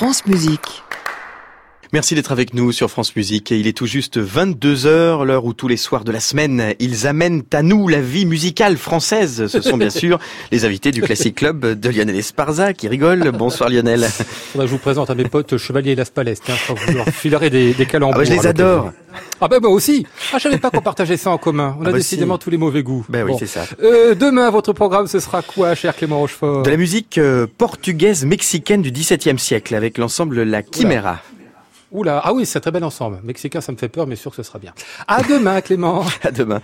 France Musique. Merci d'être avec nous sur France Musique. Il est tout juste 22 heures, l'heure où tous les soirs de la semaine, ils amènent à nous la vie musicale française. Ce sont bien sûr les invités du Classic Club de Lionel Esparza qui rigole. Bonsoir Lionel. je vous présente à mes potes Chevalier et Las Palais. Tiens, je vous leur filerai des, des calembours. Ah bah, je les adore. Ah ben moi aussi. Ah je savais pas qu'on partageait ça en commun. On a Ah bah décidément si. tous les mauvais goûts. Ben oui, Bon. c'est ça. Euh, demain, votre programme, ce sera quoi, cher Clément Rochefort? De la musique euh, portugaise mexicaine du XVIIe siècle avec l'ensemble La Chimera. Oula, ah oui, c'est très bel ensemble. Mexicain, ça me fait peur, mais sûr que ce sera bien. À demain, Clément. À demain.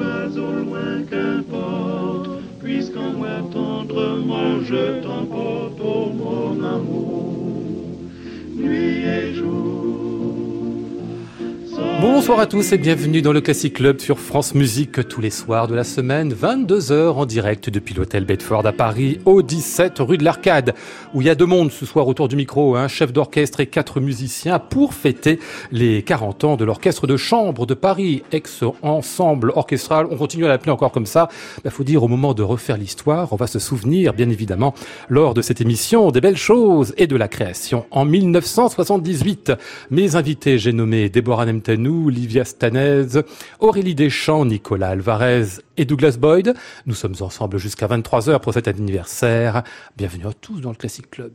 Sois au loin, qu'importe, puisqu'en moi tendrement je t'emporte, oh mon amour, nuit et jour. Bonsoir à tous et bienvenue dans le Classic Club sur France Musique tous les soirs de la semaine, 22h en direct depuis l'hôtel Bedford à Paris, au 17 rue de l'Arcade, où il y a deux mondes ce soir autour du micro, un chef d'orchestre et quatre musiciens pour fêter les 40 ans de l'orchestre de chambre de Paris, ex-ensemble orchestral. On continue à l'appeler encore comme ça. Il faut dire au moment de refaire l'histoire, on va se souvenir bien évidemment lors de cette émission des belles choses et de la création en 1978. Mes invités, j'ai nommé Déborah Nemtenou, Livia Stanez, Aurélie Deschamps, Nicolas Alvarez et Douglas Boyd. Nous sommes ensemble jusqu'à 23h pour cet anniversaire. Bienvenue à tous dans le Classic Club.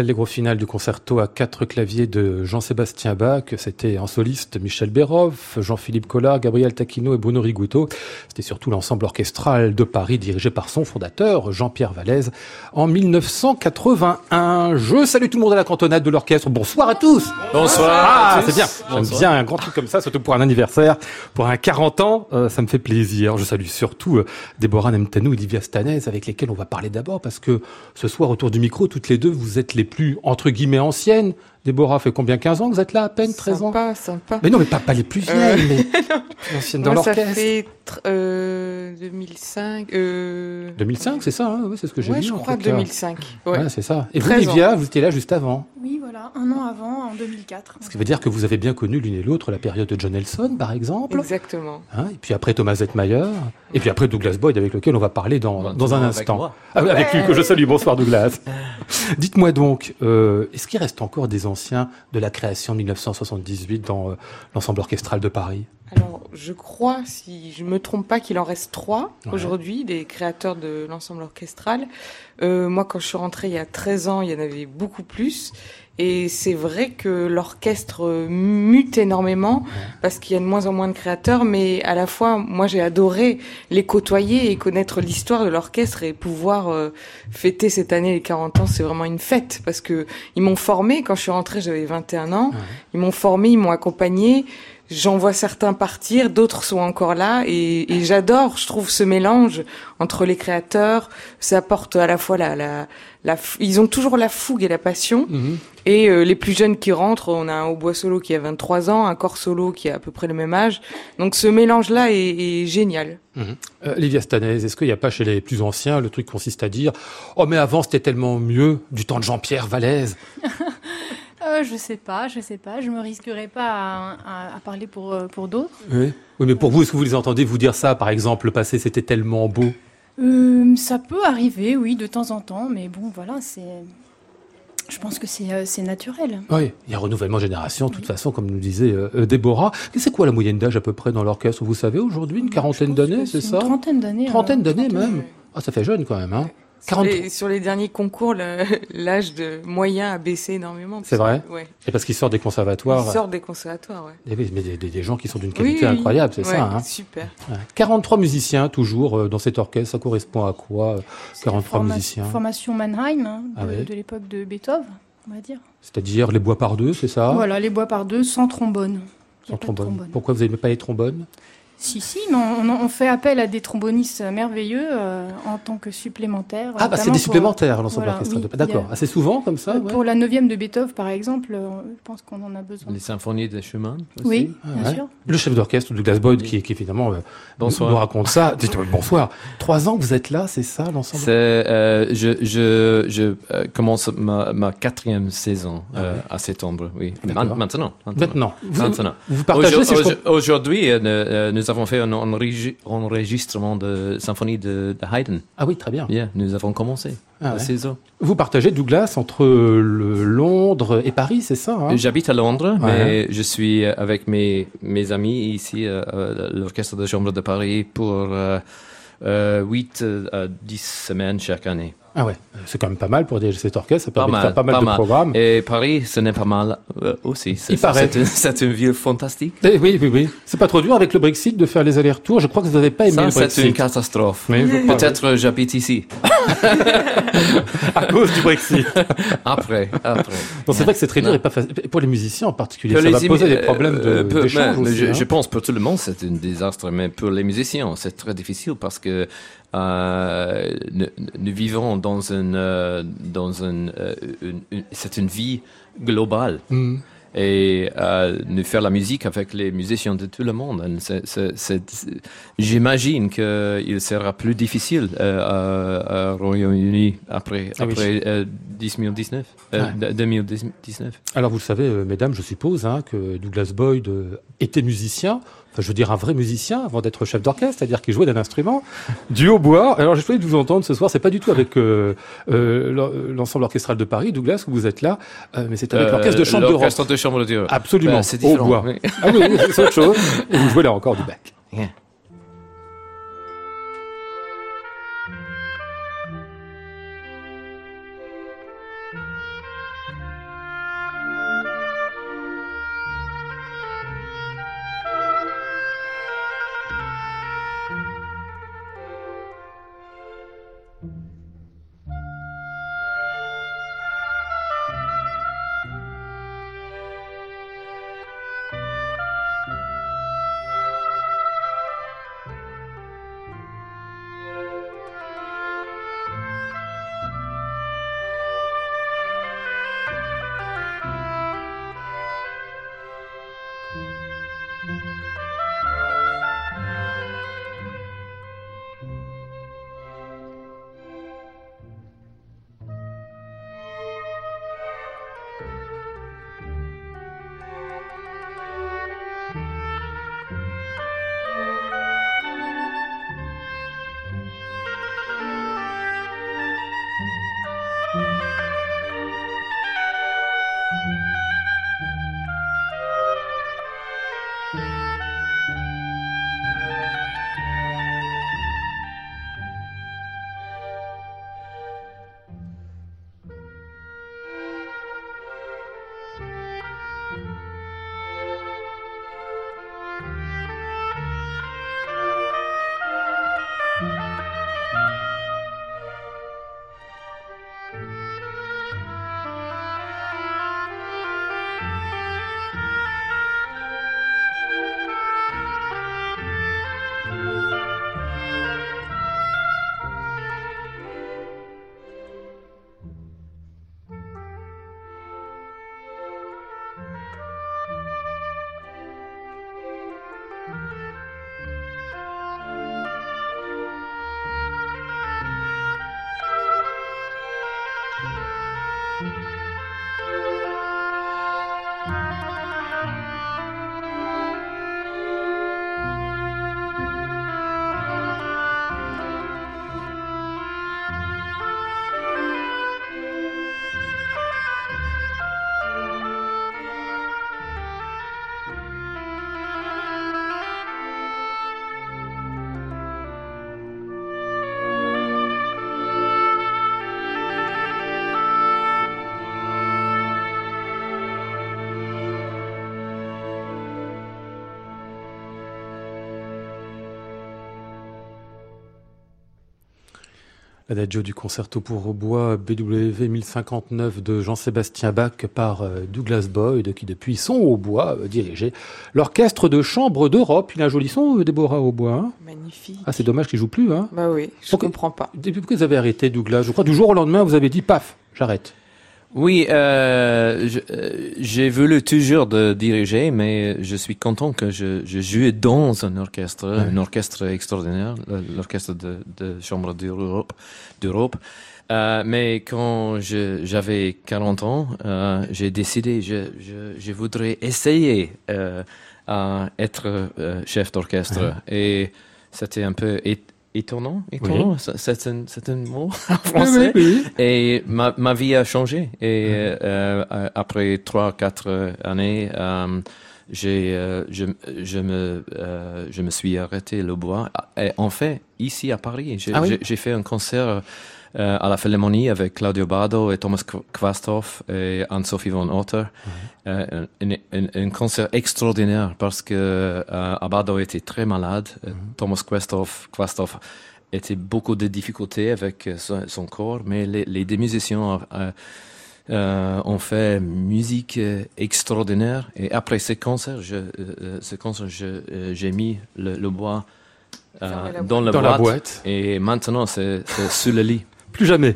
L'allegro final du concerto à quatre claviers de Jean-Sébastien Bach, c'était en soliste Michel Béroff, Jean-Philippe Collard, Gabriel Taquino et Bruno Rigouteau. C'était surtout l'ensemble orchestral de Paris dirigé par son fondateur, Jean-Pierre Vallès, en 1981. Je salue tout le monde à la cantonade de l'orchestre. Bonsoir à tous Bonsoir Ah, c'est bien J'aime bien un grand truc comme ça, surtout pour un anniversaire, pour un 40 ans, euh, ça me fait plaisir. Je salue surtout euh, Déborah Nemtanou et Livia Stanez, avec lesquelles on va parler d'abord, parce que ce soir, autour du micro, toutes les deux, vous êtes les plus, entre guillemets, anciennes. Déborah fait combien 15 ans que vous êtes là à peine 13 ans Sympa, sympa. Mais non, mais pas, pas les plus vieilles, mais plus anciennes dans Moi, ça l'orchestre. fait tr- euh, 2005. Euh... 2005, c'est ça, hein ouais, c'est ce que j'ai Ouais, vu. je en crois tout cas. 2005. Ouais. Ouais, c'est ça. Et vous, 13 ans. Livia, vous étiez là juste avant. Oui, voilà, un an avant, en 2004. Ce qui veut dire que vous avez bien connu l'une et l'autre la période de John Nelson, par exemple. Exactement. Hein, et puis après Thomas Zetmayer, et puis après Douglas Boyd avec lequel on va parler dans, dans un Avec instant. moi. Ah oui, avec lui que je salue. Bonsoir Douglas. Dites-moi donc, euh, est-ce qu'il reste encore des de la création de 1978 dans euh, l'ensemble orchestral de Paris je crois, si je me trompe pas, qu'il en reste trois Ouais. aujourd'hui, des créateurs de l'ensemble orchestral. Euh, moi, quand je suis rentrée il y a 13 ans, il y en avait beaucoup plus. Et c'est vrai que l'orchestre euh, mute énormément parce qu'il y a de moins en moins de créateurs, mais à la fois, moi, j'ai adoré les côtoyer et connaître l'histoire de l'orchestre et pouvoir euh, fêter cette année les 40 ans. C'est vraiment une fête parce que ils m'ont formé quand je suis rentrée, j'avais 21 ans. Ils m'ont formé, ils m'ont accompagné. J'en vois certains partir, d'autres sont encore là, et, et j'adore. Je trouve ce mélange entre les créateurs. Ça apporte à la fois la, la, la, ils ont toujours la fougue et la passion. Et euh, les plus jeunes qui rentrent, on a un hautbois solo qui a 23 ans, un corps solo qui a à peu près le même âge. Donc ce mélange-là est, est génial. Euh, Livia Stanez, est-ce qu'il n'y a pas chez les plus anciens le truc consiste à dire Oh mais avant c'était tellement mieux du temps de Jean-Pierre Vallès Euh, je sais pas, je sais pas, je me risquerai pas à, à- à parler pour, euh, pour d'autres. oui. oui, mais pour vous, est-ce que vous les entendez vous dire ça Par exemple, le passé c'était tellement beau? Euh, ça peut arriver, oui, de temps en temps, mais bon, voilà, c'est. Je pense que c'est euh, c'est naturel. Oui, il y a renouvellement génération, de toute façon, comme nous disait euh, euh, Déborah. C'est quoi la moyenne d'âge à peu près dans l'orchestre? Vous savez aujourd'hui, une quarantaine d'années, c'est Une ça? trentaine d'années. Trentaine d'années même Ah, ça fait jeune quand même, hein Sur 40 les, sur les derniers concours, l'âge de moyen a baissé énormément. C'est vrai Ouais. Et parce qu'ils sortent des Ils conservatoires. sortent des conservatoires, ouais. Eh oui, mais des, des- des gens qui sont d'une qualité oui, incroyable, c'est Ouais, ça. Hein Super. Ouais. 43 musiciens toujours euh, dans cet orchestre, ça correspond à quoi euh, C'est 43 la forma- musiciens Formation Mannheim, hein, de, Ah ouais. de l'époque de Beethoven, on va dire. C'est-à-dire les bois par deux, c'est ça? Voilà, les bois par deux, sans trombone. Sans trombone. trombone. Pourquoi vous n'aimez pas les trombones? Si, si, mais on, fait appel à des trombonistes merveilleux euh, en tant que supplémentaires. Ah, bah c'est des pour- supplémentaires, l'ensemble voilà, orchestral. oui, de- D'accord, assez souvent comme ça Euh, ouais. Pour la neuvième de Beethoven, par exemple, euh, je pense qu'on en a besoin. Les symphonies de Schumann aussi. Oui, Ah, bien ouais. sûr. Le chef d'orchestre, Douglas Boyd, qui, qui évidemment euh, Bonsoir. nous raconte ça. Dites-moi, bonsoir. Trois ans que vous êtes là, c'est ça, l'ensemble? C'est, euh, je je, je euh, commence ma, ma quatrième saison euh, à septembre, oui. Ah. Man- maintenant. Maintenant. Vous, Maintenant. vous partagez, si je Aujourd'hui, euh, euh, nous avons fait un enregi- enregistrement de symphonie de, de Haydn. Ah oui, très bien. Yeah, nous avons commencé Ah ouais. saison. Vous partagez, Douglas, entre le Londres et Paris, c'est ça hein? J'habite à Londres, Ouais. mais je suis avec mes, mes amis ici, euh, euh, l'Orchestre de chambre de Paris, pour euh, 8 à 10 semaines chaque année. Ah ouais, c'est quand même pas mal pour diriger cet orchestre, ça Pas permet de mal, faire pas mal pas de mal. programmes. Et Paris, ce n'est pas mal euh, aussi. C'est- Il paraît. C'est une, c'est une ville fantastique. Eh oui, oui, oui. C'est pas trop dur avec le Brexit de faire les allers-retours. Je crois que vous n'avez pas aimé Ça, le c'est Brexit. une catastrophe. Peut-être euh, j'habite ici. à cause du Brexit. Après, après. C'est vrai que c'est très dur et pas facile. Pour les musiciens en particulier, Pour ça va poser des problèmes de- euh, d'échange mais aussi. je, hein. je pense pour tout le monde c'est un désastre, mais pour les musiciens c'est très difficile parce que euh, nous, nous vivons dans une, euh, dans une, euh, une- une- c'est une vie globale. Mm. Et euh, nous faire la musique avec les musiciens de tout le monde, j'imagine qu'il sera plus difficile euh, à Royaume-Uni après, Ah après euh, 2019, euh, Ouais. 2019. Alors vous le savez, mesdames, je suppose hein, que Douglas Boyd était musicien. Enfin, je veux dire un vrai musicien avant d'être chef d'orchestre, c'est-à-dire qu'il jouait d'un instrument du hautbois. Alors j'ai choisi de vous entendre ce soir. C'est pas du tout avec euh, euh, l'en- l'ensemble orchestral de Paris, Douglas, où vous êtes là, euh, mais c'est avec l'orchestre de chambre d'Europe. L'orchestre de chambre d'Europe. Absolument, c'est différent. hautbois. oui. Ah oui, oui, c'est autre chose. Et vous jouez là encore du bac. Yeah. Adagio du concerto pour hautbois BWV 1059 de Jean-Sébastien Bach par euh, Douglas Boyd qui depuis son hautbois euh, dirigeait l'orchestre de chambre d'Europe. Il a un joli son, euh, Déborah Hautbois. Hein? Magnifique. ah, c'est dommage qu'il joue plus. Hein? Bah oui, je Pourquoi- comprends pas. Depuis que vous avez arrêté, Douglas? Je crois du jour au lendemain, vous avez dit paf, j'arrête. Oui, euh, euh, j'ai voulu toujours de diriger, mais je suis content que je, je joue dans un orchestre, un orchestre extraordinaire, l'orchestre de, de chambre d'Europe. d'Europe. Euh, mais quand j'avais 40 ans, euh, j'ai décidé, je, je, je voudrais essayer à être chef d'orchestre. Et c'était un peu étonnant. étonnant. Ça- C'est un, mot en français. Et ma, ma vie a changé. Et euh, euh, après trois, quatre années, euh, j'ai, euh, je, je me, je me suis arrêté le bois. Et en fait, ici à Paris, j'ai, Ah oui? j'ai, j'ai fait un concert euh, à la Philharmonie avec Claudio Bado et Thomas Kv- Kvastov et Anne-Sophie von Otter. Euh, un, concert extraordinaire parce que euh, Abado était très malade. Euh, Thomas Kvastov, Kvastov était beaucoup de difficultés avec euh, son, son corps, mais les, les deux musiciens euh, euh, ont fait musique euh, extraordinaire. Et après ce concert, je, euh, euh, ce concert, euh, j'ai mis le, le bois euh, dans, la, Dans boîte, la boîte. Et maintenant, c'est, c'est sous le lit. Plus jamais.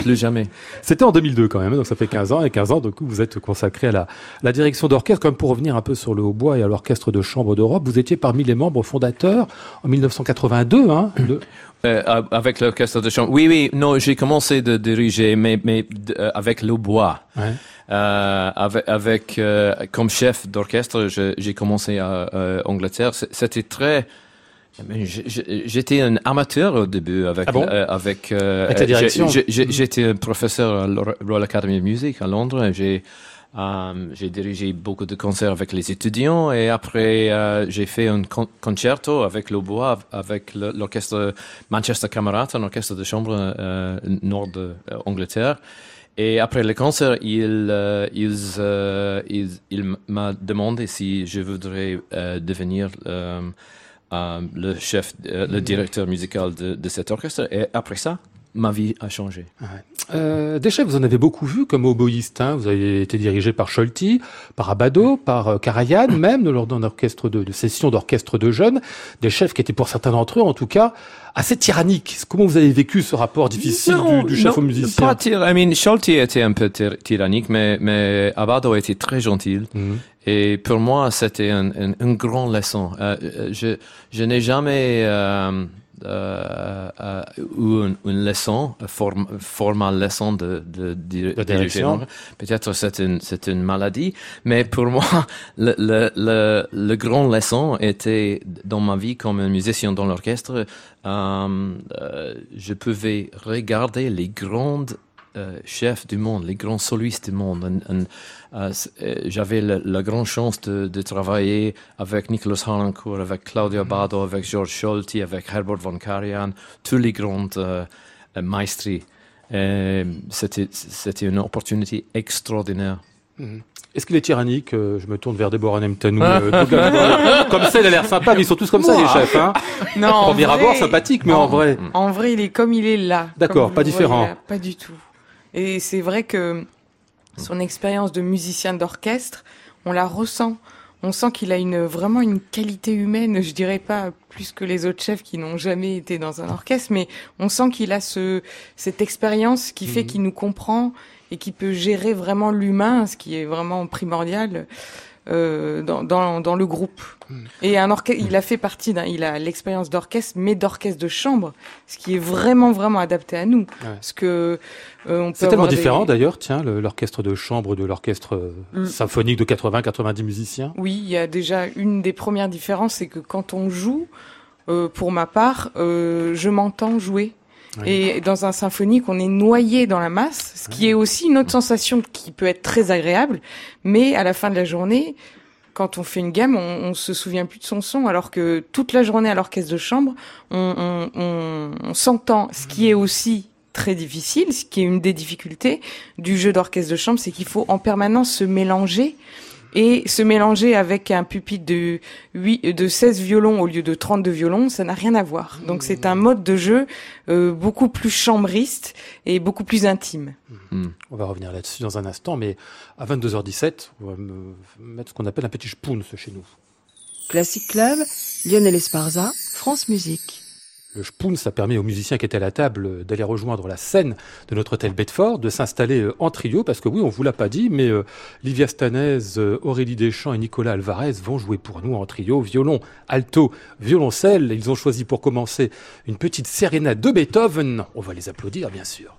Plus jamais. C'était en 2002 quand même, donc ça fait 15 ans. Et 15 ans, du coup, vous êtes consacré à la, la direction d'orchestre. Comme pour revenir un peu sur le hautbois et à l'orchestre de chambre d'Europe, vous étiez parmi les membres fondateurs en 1982. Hein, de- Euh, avec l'orchestre de chambre. Oui, oui, non, j'ai commencé de diriger, mais, mais euh, avec le bois. Ouais. Euh, avec, avec euh, comme chef d'orchestre, j'ai commencé à euh, Angleterre. C'était très. J'étais un amateur au début avec Ah bon euh, avec, euh, Avec direction. j'ai- J'étais un professeur à la Royal Academy of Music à Londres. J'ai euh, j'ai dirigé beaucoup de concerts avec les étudiants et après euh, j'ai fait un con- concerto avec le bois avec l'orchestre Manchester Camerata, un orchestre de chambre euh, nord de euh, Angleterre. Et après le concert, il, euh, euh, il, il m'a demandé si je voudrais euh, devenir euh, le chef, euh, le directeur musical de, de cet orchestre. Et après ça, ma vie a changé. Euh, des chefs, vous en avez beaucoup vu comme oboïste. Hein. Vous avez été dirigé par Scholti, par Abado, par euh, Karajan, même lors d'un orchestre de, de session d'orchestre de jeunes. Des chefs qui étaient pour certains d'entre eux, en tout cas, assez tyranniques. Comment vous avez vécu ce rapport difficile Non, du, du chef non, au musicien Pas I mean, Scholti était un peu tyr- tyrannique, mais, mais Abado était très gentil. Mhm. Et pour moi, c'était un, un, une grande leçon. Euh, je je n'ai jamais euh, euh, euh, eu une, une leçon, une form, formale leçon de, de, de, De direction. Peut-être c'est une, c'est une maladie, mais pour moi, le, le, le, le grand leçon était dans ma vie comme un musicien dans l'orchestre. Euh, euh, je pouvais regarder les grandes euh, chefs du monde, les grands solistes du monde. Euh, euh, J'avais la, la grande chance de, de travailler avec Nicolas Harnoncourt, avec Claudio Bado, avec George Scholti, avec Herbert von Karajan, tous les grands euh, maestri. C'était une opportunité extraordinaire. Est-ce qu'il est tyrannique Euh, Je me tourne vers Déborah Nemtanou. euh, comme ça, il a l'air sympa, mais ils sont tous comme ça, les chefs. Hein. Non, en Premier vrai- abord, sympathique, mais en en- vrai. En vrai, il est comme il est là. D'accord, pas différent. voyez pas du tout. Et c'est vrai que son expérience de musicien d'orchestre, on la ressent. On sent qu'il a une vraiment une qualité humaine, je dirais pas plus que les autres chefs qui n'ont jamais été dans un orchestre, mais on sent qu'il a ce cette expérience qui fait Mhm. qu'il nous comprend et qui peut gérer vraiment l'humain, ce qui est vraiment primordial euh, dans, dans, dans le groupe. Et un orchestre, il a fait partie d'un, il a l'expérience d'orchestre, mais d'orchestre de chambre, ce qui est vraiment vraiment adapté à nous, parce que euh, on peut C'est tellement des- différent d'ailleurs, tiens, le- l'orchestre de chambre de l'orchestre euh, Mm. symphonique de 80-90 musiciens. Oui, il y a déjà une des premières différences, c'est que quand on joue, euh, pour ma part, je m'entends jouer. Oui. Et dans un symphonique, on est noyé dans la masse, ce qui est aussi une autre sensation qui peut être très agréable. Mais à la fin de la journée, quand on fait une gamme, on, on se souvient plus de son son, alors que toute la journée à l'orchestre de chambre, on, on, on, on s'entend. Ce qui est aussi très difficile, ce qui est une des difficultés du jeu d'orchestre de chambre, c'est qu'il faut en permanence se mélanger Et se mélanger avec un pupitre de, 8, de 16 violons au lieu de 32 violons, ça n'a rien à voir. Donc c'est un mode de jeu euh, beaucoup plus chambriste et beaucoup plus intime. Hmm. On va revenir là-dessus dans un instant, mais à 22h17, on va me mettre ce qu'on appelle un petit spoon chez nous. Classic Club, Lionel Esparza, France Musique. Le spoon, ça permet aux musiciens qui étaient à la table d'aller rejoindre la scène de notre hôtel Bedford, de s'installer euh, en trio, parce que oui, on vous l'a pas dit, mais euh, Livia Stanez, euh, Aurélie Deschamps et Nicolas Alvarez vont jouer pour nous en trio, violon, alto, violoncelle. Ils ont choisi pour commencer une petite sérénade de Beethoven. On va les applaudir, bien sûr.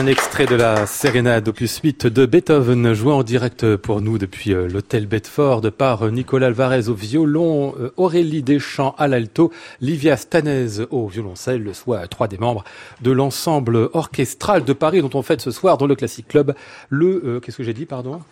Un extrait de la sérénade opus 8 de Beethoven, joué en direct pour nous depuis euh, l'hôtel Bedford par Nicolas Alvarez au violon, euh, Aurélie Deschamps à l'alto, Livia Stanez au violoncelle, soit trois des membres de l'ensemble orchestral de Paris dont on fête ce soir dans le Classic Club le, euh, qu'est-ce que j'ai dit, pardon?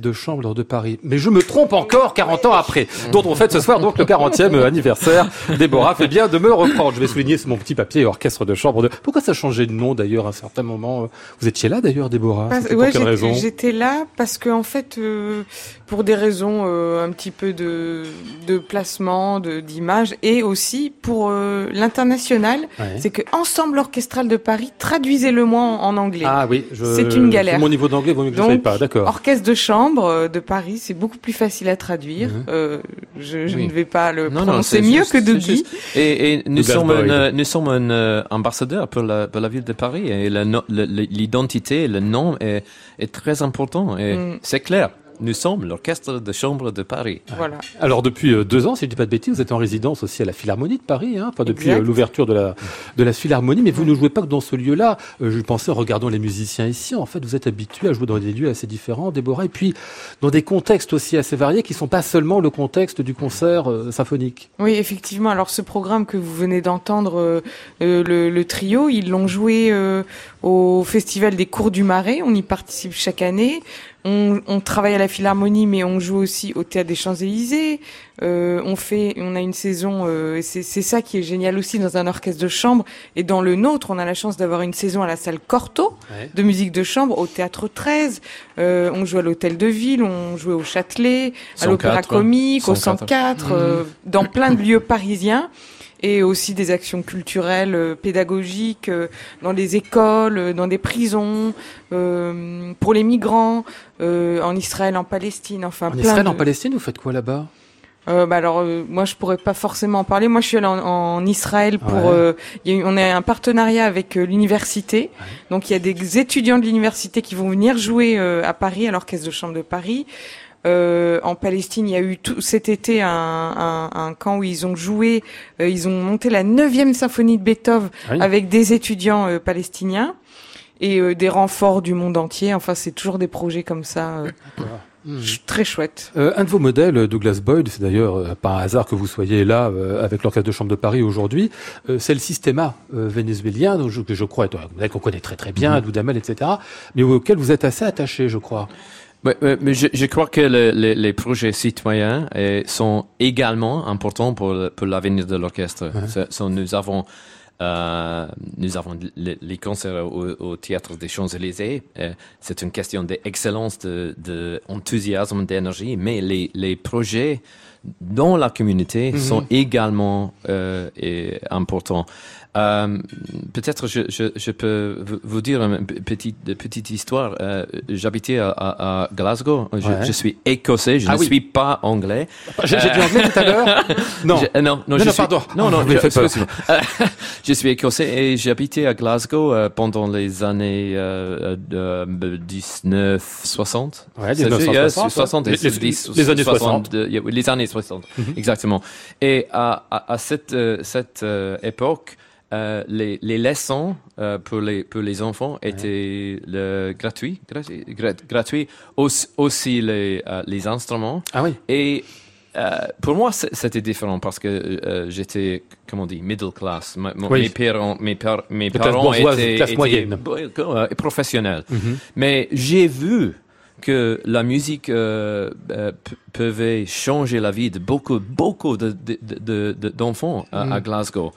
De chambre de Paris. Mais je me trompe encore 40 ans après, dont on fête ce soir donc le 40e anniversaire. Déborah fait bien de me reprendre. Je vais souligner mon petit papier orchestre de chambre de... Pourquoi ça a changé de nom d'ailleurs à un certain moment Vous étiez là d'ailleurs, Déborah? Parce- ouais, j'étais- là parce que en fait, euh, pour des raisons euh, un petit peu de, de placement, de d'image, et aussi pour euh, l'international, Ouais. c'est que Ensemble orchestral de Paris traduisez-le moi en, en anglais. Ah oui, je... C'est une galère. Mon niveau d'anglais, vaut mieux que je ne pas, d'accord. Orchestre de chambre euh, de Paris, c'est beaucoup plus facile à traduire. Mhm. Euh, je je Oui. ne vais pas le Non, non, prononcer c'est mieux juste- que juste. Et, et nous, sommes un, euh, nous sommes un euh, ambassadeur pour la, pour la ville de Paris et l'identité, le nom est, est très important et Mm. c'est clair. Nous sommes l'orchestre de chambre de Paris. Voilà. Alors depuis euh, deux ans, si je dis pas de bêtises, vous êtes en résidence aussi à la Philharmonie de Paris, hein, enfin depuis euh, l'ouverture de la de la Philharmonie. Mais vous ne jouez pas que dans ce lieu-là. Euh, je pensais en regardant les musiciens ici. En fait, vous êtes habitué à jouer dans des lieux assez différents, Déborah, et puis dans des contextes aussi assez variés qui sont pas seulement le contexte du concert euh, symphonique. Oui, effectivement. Alors ce programme que vous venez d'entendre, le, le trio, ils l'ont joué euh, au Festival des Cours du Marais. On y participe chaque année. On, on travaille à la Philharmonie, mais on joue aussi au Théâtre des Champs-Élysées. Euh, on fait, on a une saison. euh, c'est c'est ça qui est génial aussi dans un orchestre de chambre et dans le nôtre, on a la chance d'avoir une saison à la salle Cortot de musique de chambre, au Théâtre 13. Euh, on joue à l'Hôtel de Ville, on jouait au Châtelet, à l'Opéra 104, Comique, au 104. 104, euh, dans plein de lieux parisiens. Et aussi des actions culturelles, euh, pédagogiques, euh, dans les écoles, euh, dans des prisons, pour les migrants, en Israël, en Palestine, enfin En plein Israël, de... en Palestine, vous faites quoi là-bas? Euh, bah alors euh, moi je pourrais pas forcément en parler. Moi je suis allée en, en Israël pour. Ouais. euh, il y a eu- on a un partenariat avec l'université. Donc il y a des étudiants de l'université qui vont venir jouer à Paris à l'orchestre de chambre de Paris. Euh, en Palestine, il y a eu tout cet été un, un, un camp où ils ont joué, euh, ils ont monté la neuvième symphonie de Beethoven Ah oui. avec des étudiants euh, palestiniens et euh, des renforts du monde entier. Enfin, c'est toujours des projets comme ça, euh, très chouettes. Euh, un de vos modèles, Douglas Boyd, c'est d'ailleurs euh, pas un hasard que vous soyez là euh, avec l'Orchestre de Chambre de Paris aujourd'hui, c'est le systéma vénézuélien, dont je, que je crois est un modèle qu'on connaît très très bien, Doudamel, etc., mais auquel vous êtes assez attaché, je crois. Mais je, je crois que le- le- les projets citoyens euh, sont également importants pour, l'avenir de l'orchestre. Ce- nous avons euh, nous avons le- les concerts au, au théâtre des Champs-Élysées. Euh, c'est une question d'excellence, de, de d'énergie, mais les, les projets dans la communauté sont également euh, importants. Euh, Peut-être je, je, je peux vous- dire une petite, petite histoire. Euh, J'habitais à, à, Glasgow. Je, Ouais. je suis écossais, je Ah ne oui. suis pas anglais. J'ai j'ai dit anglais tout à l'heure? Non. Je- euh, non, non, Non, je non, suis, pardon. Non, non, je, peur. Euh, je suis écossais et j'habitais à Glasgow euh, pendant les années euh, euh, 1960. Ouais, C'est- 1960, yes, 60 et les- les- 70, les années 60. de- yeah, oui, les années 60, Mhm. exactement. Et à, à, à cette, euh, cette euh, époque, euh, les, les leçons euh, pour, les, pour les enfants étaient le, gratuits, gratuits, gra- gratuits, aussi, aussi les, euh, les instruments. Ah oui. Et pour moi, c'était différent parce que j'étais, comment on dit, middle class. Oui. Mes parents, mes, par- mes parents étaient, étaient professionnels. Mhm. Mais j'ai vu que la musique euh, euh, pouvait changer la vie de beaucoup, beaucoup de, de- de- de- d'enfants à, à Glasgow.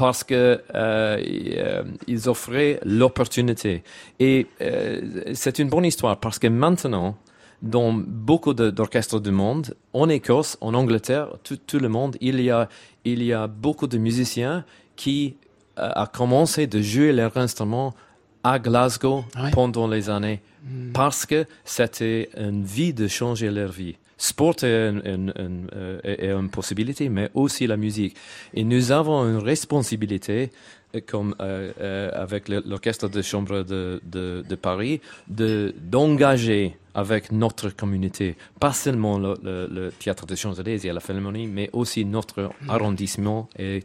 Parce que euh, euh, ils offraient l'opportunité. Et euh, c'est une bonne histoire parce que maintenant, dans beaucoup d'orchestres du monde, en Écosse, en Angleterre, tout, tout le monde, il y a, il y a beaucoup de musiciens qui euh, a commencé de jouer leur instrument à Glasgow Ah ouais. pendant les années parce que c'était une vie de changer leur vie. Sport euh, est- une possibilité, mais aussi la musique. Et nous avons une responsabilité, euh, comme euh, avec l'orchestre de chambre de, Paris, de d'engager avec notre communauté, pas seulement le, théâtre de Champs-Élysées et la Philharmonie, mais aussi notre arrondissement et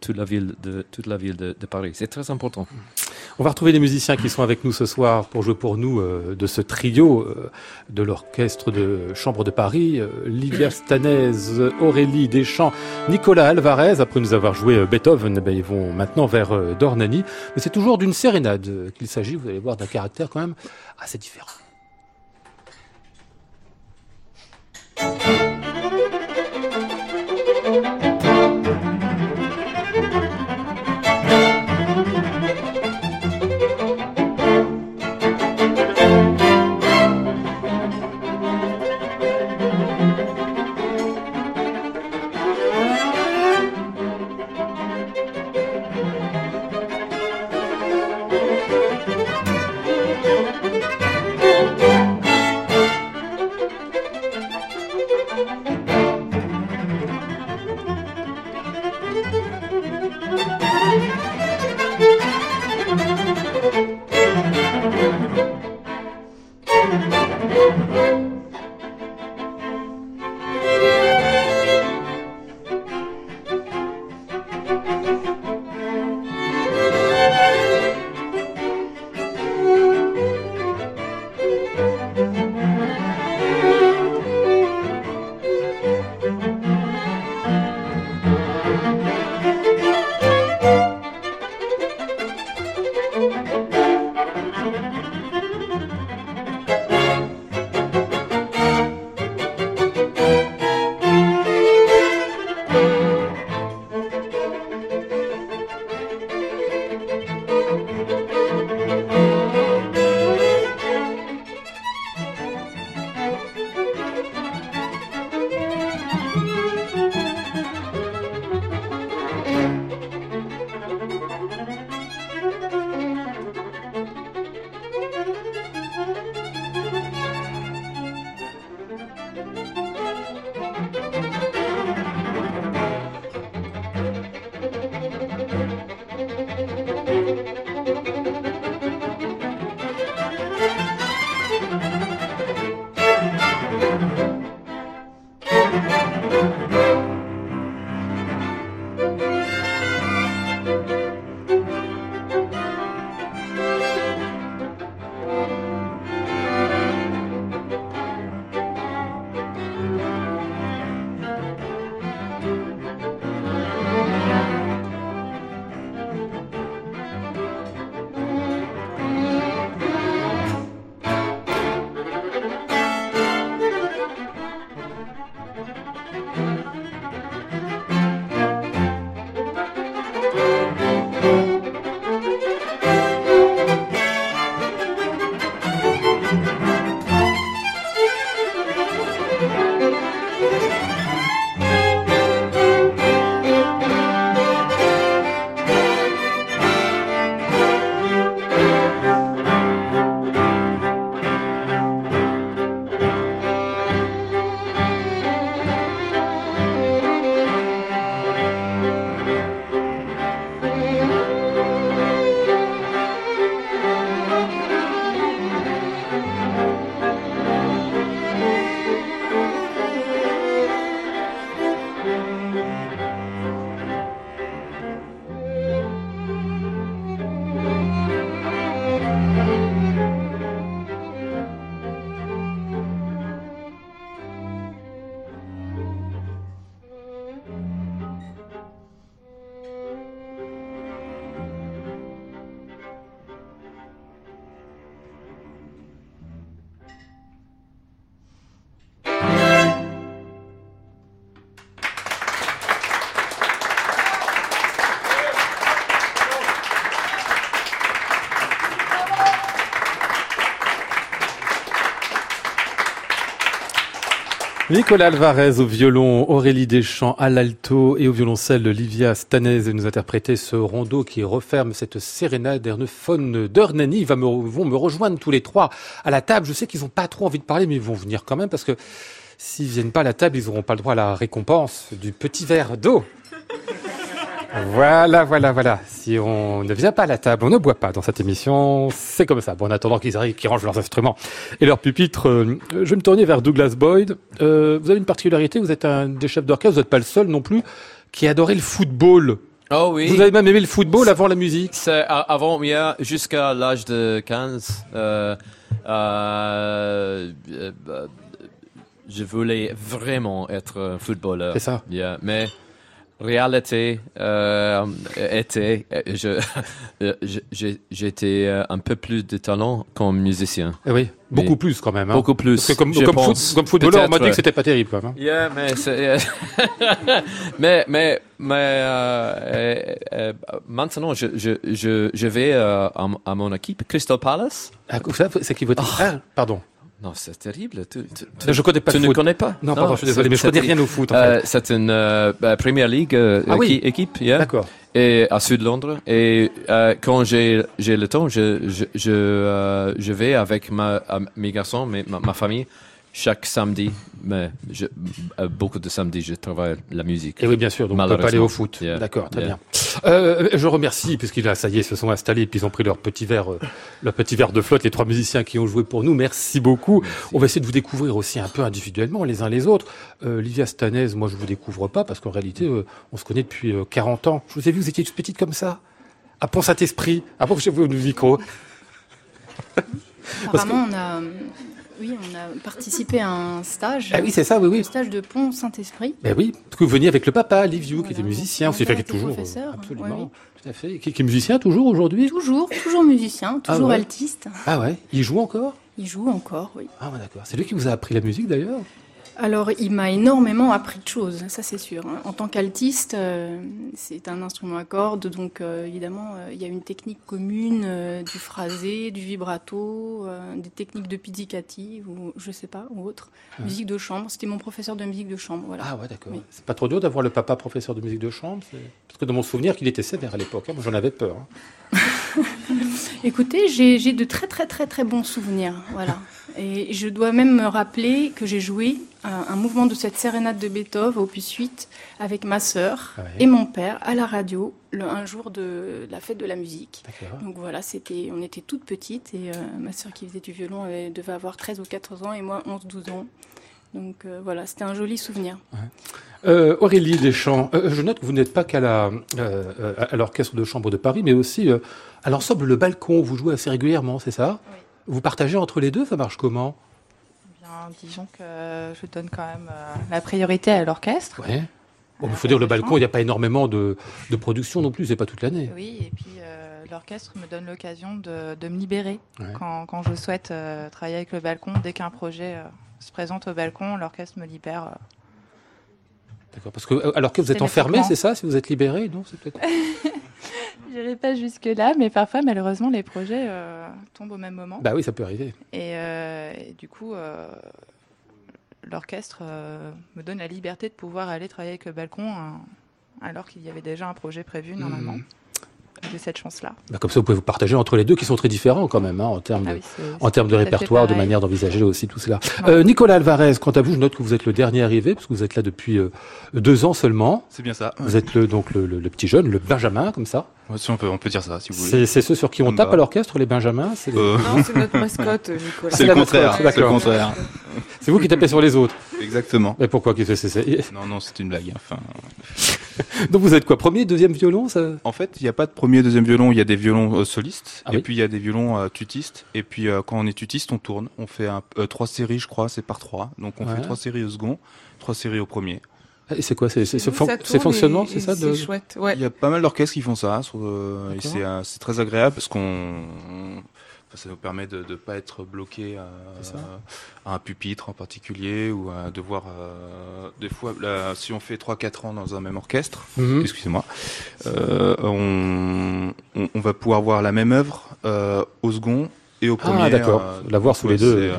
toute la ville de toute la ville de, Paris. C'est très important. On va retrouver les musiciens qui sont avec nous ce soir pour jouer pour nous euh, de ce trio euh, de l'orchestre de chambre de Paris. Euh, Livia Aurélie Deschamps, Nicolas Alvarez. Après nous avoir joué Beethoven, ben, ils vont maintenant vers Dornani. Mais c'est toujours d'une sérénade qu'il s'agit. Vous allez voir d'un caractère quand même assez différent. Nicolas Alvarez au violon, Aurélie Deschamps à l'alto et au violoncelle Livia Stanez nous interpréter ce rondeau qui referme cette sérénade. Ils me, vont me rejoindre tous les trois à la table. Je sais qu'ils n'ont pas trop envie de parler, mais ils vont venir quand même parce que s'ils viennent pas à la table, ils n'auront pas le droit à la récompense du petit verre d'eau. Voilà, voilà, voilà. Si on ne vient pas à la table, on ne boit pas dans cette émission. C'est comme ça. Bon, en attendant qu'ils arrivent, qu'ils rangent leurs instruments et leurs pupitres, euh, je vais me tourner vers Douglas Boyd. Euh, vous avez une particularité, vous êtes un des chefs d'orchestre, vous n'êtes pas le seul non plus, qui adorait le football. Oh oui. Vous avez même aimé le football avant la musique C'est avant hier jusqu'à l'âge de 15. Euh, je voulais vraiment être un footballeur. C'est ça. Yeah, mais réalité euh, était, euh, je, euh, j'étais euh, un peu plus de talent comme musicien. Eh oui, beaucoup Mais- plus quand même. hein. Beaucoup plus. Parce que comme, comme, pense. foot- comme footballeur, on m'a dit que c'était pas terrible quand même. hein. Yeah, mais mais mais mais euh, euh, euh, maintenant je je je je vais à, mon équipe Crystal Palace. Ah, c'est qui votre ah, pardon. Non, c'est terrible. Tu, tu, tu- Je connais pas tu le ne connais pas Non, pardon, je suis désolé, mais je connais rien au foot en euh, fait. c'est une euh, euh, Premier League euh, Ah oui. équipe, yeah, D'accord. et à Sud Londres. Et euh, quand j'ai j'ai le temps, je je je, euh, je vais avec ma mes garçons, mes, ma, ma famille chaque samedi. Mais je, euh, beaucoup de samedis, je travaille la musique. Et oui, bien sûr, donc on peut pas aller au foot. Yeah. D'accord, très Yeah. bien. Euh, je remercie, puisqu'il a, ça y est, se sont installés, puis ils ont pris leur petit verre, euh, leur petit verre de flotte, les trois musiciens qui ont joué pour nous. Merci beaucoup. On va essayer de vous découvrir aussi un peu individuellement, les uns les autres. Euh, Livia Stanez, moi je vous découvre pas, parce qu'en réalité, euh, on se connaît depuis euh, 40 ans. Je vous ai vu, vous étiez toute petite comme ça. À Pont-Saint-Esprit. Approchez-vous du micro. Apparemment, on a, oui, on a participé à un stage. Ah oui, c'est ça, oui, Un oui. stage de Pont Saint-Esprit. Ben oui, parce que vous veniez avec le papa, Liviu, qui était musicien, aussi, père fait toujours, euh, professeur, absolument, ouais, oui. tout à fait, qui, qui est musicien toujours aujourd'hui? Toujours, toujours musicien, Ah toujours ouais. altiste. Ah ouais, il joue encore? Il joue encore, oui. Ah ouais, d'accord. C'est lui qui vous a appris la musique d'ailleurs? Alors, il m'a énormément appris de choses, ça c'est sûr. hein. En tant qu'altiste, euh, c'est un instrument à cordes, donc euh, évidemment, euh, il y a une technique commune du phrasé, du vibrato, des techniques de pizzicative, ou je sais pas, ou autre. Musique de chambre, c'était mon professeur de musique de chambre, voilà. Ah ouais, d'accord. Oui. C'est pas trop dur d'avoir le papa professeur de musique de chambre Parce que dans mon souvenir, qu'il était sévère à l'époque. hein. Moi, j'en avais peur. hein. Écoutez, j'ai j'ai de très très très très bons souvenirs, voilà. Et je dois même me rappeler que j'ai joué un, un mouvement de cette sérénade de Beethoven, opus 8, avec ma sœur Ouais. et mon père à la radio, le, un jour de la fête de la musique. Donc voilà, c'était, on était toutes petites et euh, ma sœur qui faisait du violon devait avoir 13 ou 14 ans et moi 11-12 ans. Donc euh, voilà, c'était un joli souvenir. Euh, Aurélie Deschamps, euh, je note que vous n'êtes pas qu'à la, à l'orchestre de chambre de Paris, mais aussi à l'ensemble Le Balcon. Vous jouez assez régulièrement, c'est ça? Oui. Vous partagez entre les deux, ça marche comment? Bien, disons que je donne quand même euh, la priorité à l'orchestre. Ouais. Bon, il Euh, faut dire, le Balcon, il n'y a pas énormément de, de production non plus, c'est pas toute l'année. Oui, et puis euh, l'orchestre me donne l'occasion de, de me libérer Ouais. quand, quand je souhaite euh, travailler avec le balcon. Dès qu'un projet euh, se présente au balcon, l'orchestre me libère. D'accord. Parce que, alors que vous êtes enfermé, c'est ça? Si vous êtes libéré Non, c'est peut-être. J'irai pas jusque-là, mais parfois, malheureusement, les projets euh, tombent au même moment. Bah oui, ça peut arriver. Et, euh, et du coup, euh, l'orchestre euh, me donne la liberté de pouvoir aller travailler avec le balcon hein, alors qu'il y avait déjà un projet prévu normalement. Mhm. J'ai cette chance-là. Bah, comme ça, vous pouvez vous partager entre les deux, qui sont très différents quand même, hein, en termes de, Ah oui, en termes de répertoire, de manière d'envisager aussi tout cela. Euh, Nicolas Alvarez, quant à vous, je note que vous êtes le dernier arrivé, parce que vous êtes là depuis euh, deux ans seulement. C'est bien ça. Vous êtes le, donc le, le- le petit jeune, le Benjamin, comme ça. On peut, on peut dire ça, si vous voulez. C'est ceux sur qui on tape à l'orchestre, les Benjamins. C'est les- Euh, Non, c'est notre mascotte, euh, Nicolas. c'est le contraire. C'est le contraire. c'est vous qui tapez sur les autres. Exactement. Mais pourquoi qu'est-ce que c'est- Non, non, c'est une blague. Enfin, Donc vous êtes quoi Premier, deuxième violon ça? En fait, il n'y a pas de premier, deuxième violon. Il y a des violons euh, solistes, Ah et oui. puis il y a des violons euh, tutistes. Et puis euh, quand on est tutiste, on tourne. On fait un, euh, trois séries, je crois. C'est par trois. Donc on Ouais. fait trois séries au second, trois séries au premier. Et c'est quoi C'est fon- fonctionnement, c'est ça de... C'est chouette, ouais. Il y a pas mal d'orchestres qui font ça. euh, et D'accord. c'est euh, c'est très agréable parce qu'on ça nous permet de ne pas être bloqué à, un pupitre en particulier ou à devoir euh, des fois là, si on fait 3-4 ans dans un même orchestre Mhm. excusez-moi euh, on, on, on va pouvoir voir la même œuvre euh, au second et au premier Ah, d'accord. euh, La voir sous les deux.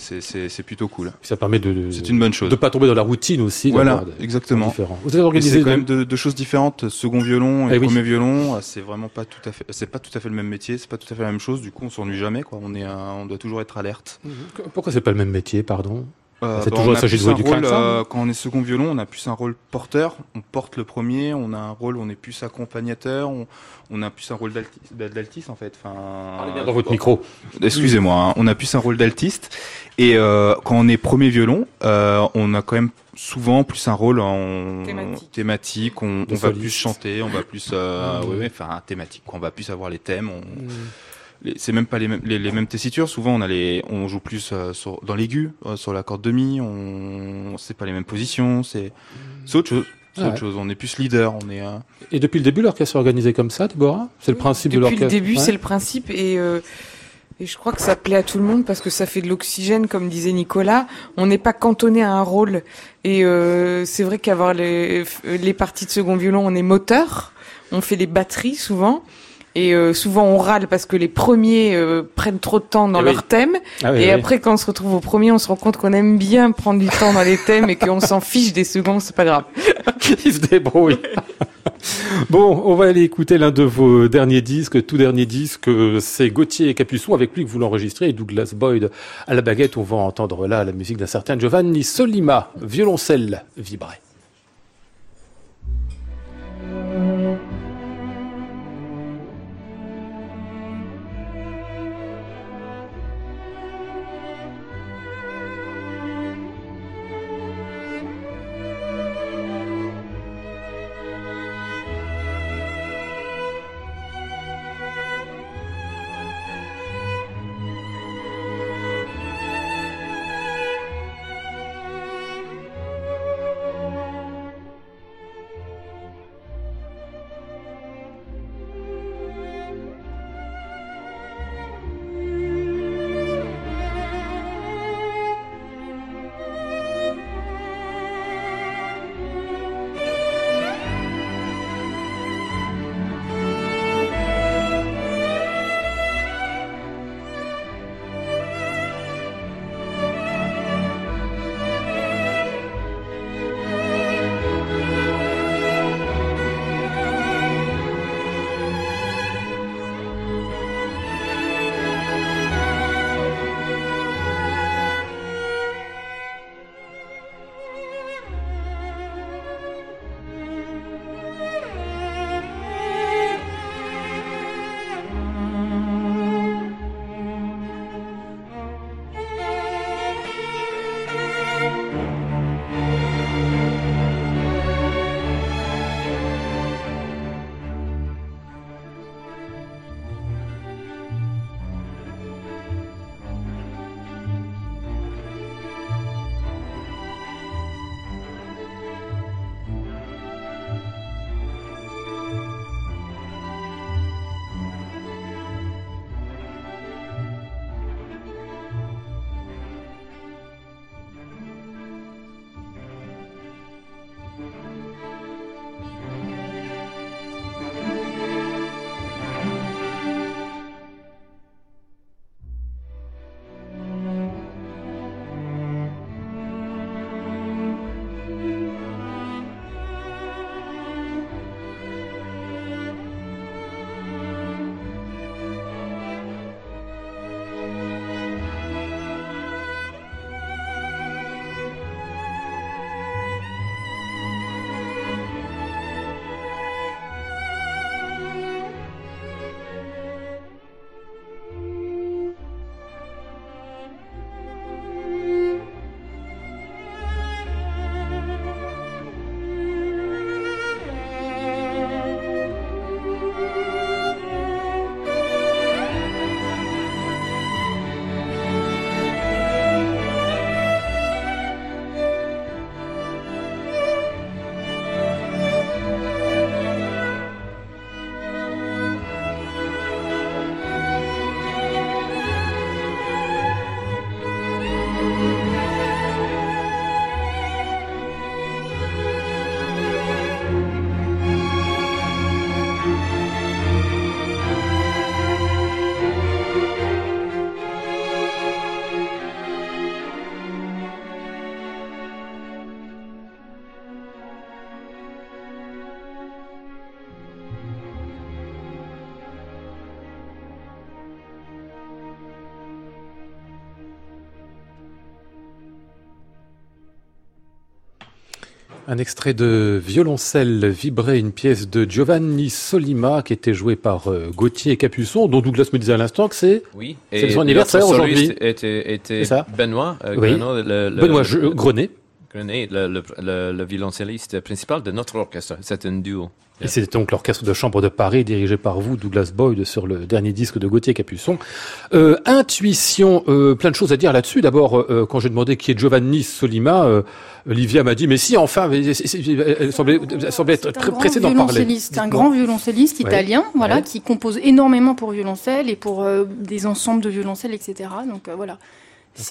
C'est, plutôt cool Ça permet de, c'est une bonne chose de pas tomber dans la routine aussi. voilà exactement. Vous et organisé c'est quand de- même deux, deux choses différentes. Second violon et Eh oui. premier violon, euh, c'est vraiment pas tout à fait, c'est pas tout à fait le même métier, c'est pas tout à fait la même chose. Du coup, on s'ennuie jamais, quoi. On est, un- on doit toujours être alerte. Mhm. Pourquoi c'est pas le même métier, pardon? Euh, C'est bah, toujours- on il a s'agit de plus jouer un du rôle, euh, Quand on est second violon, on a plus un rôle porteur. On porte le premier. On a un rôle, on est plus accompagnateur. On, on a plus un rôle d'alti- d'altiste en fait. Enfin, Dans votre micro. Excusez-moi, hein, on a plus un rôle d'altiste. Et euh, quand on est premier violon, euh, on a quand même souvent plus un rôle en Thématique. thématique. On, va plus chanter, on va plus, euh, Mm. ouais, ouais, enfin thématique. On va plus avoir les thèmes. on- les- c'est même pas les mêmes, les, les mêmes tessitures. Souvent, on a les, on joue plus euh, sur, dans l'aigu, euh, sur la corde demi. On, c'est pas les mêmes positions. C'est, c'est autre chose. C'est Ah autre ouais. chose. On est plus leader. On est. euh, Et depuis le début, l'orchestre est organisé comme ça, Déborah? C'est le principe de Depuis l'orchestre le début, Ouais. c'est le principe et, euh, et je crois que ça plaît à tout le monde parce que ça fait de l'oxygène, comme disait Nicolas. On n'est pas cantonné à un rôle et euh, c'est vrai qu'avoir les, les parties de second violon, on est moteur, on fait les batteries souvent. Et euh, souvent on râle parce que les premiers euh, prennent trop de temps dans Eh leur oui. thème. Ah oui, et oui. après, quand on se retrouve au premier, on se rend compte qu'on aime bien prendre du temps dans les thèmes et qu'on s'en fiche des secondes, c'est pas grave. Il se débrouille. bon, on va aller écouter l'un de vos derniers disques, tout dernier disque, c'est Gauthier et Capuçon, avec lui que vous l'enregistrez, et Douglas Boyd à la baguette. On va entendre là la musique d'un certain Giovanni Solima, violoncelle vibré. Un extrait de violoncelle vibré, une pièce de Giovanni Solima qui était jouée par euh, Gauthier Capuçon, dont Douglas me disait à l'instant que c'est Oui. Son anniversaire aujourd'hui. Était, était C'est ça Benoît. euh, Oui. Grenon, le, le- Benoît le- Grenet. Grenet, le, le, le- le violoncelliste principal de notre orchestre. C'est un duo. Et c'est donc l'orchestre de chambre de Paris dirigé par vous, Douglas Boyd, sur le dernier disque de Gauthier Capuçon. Euh, intuition, euh, plein de choses à dire là-dessus. D'abord, euh, quand j'ai demandé qui est Giovanni Solima, euh, Olivia m'a dit mais si, enfin, c'est- c'est- elle semblait, elle semblait être C'est un très pressée d'en parler. violoncelliste, un grand violoncelliste Ouais. italien, voilà, Ouais. qui compose énormément pour violoncelle et pour euh, des ensembles de violoncelle, etc. Donc euh, voilà.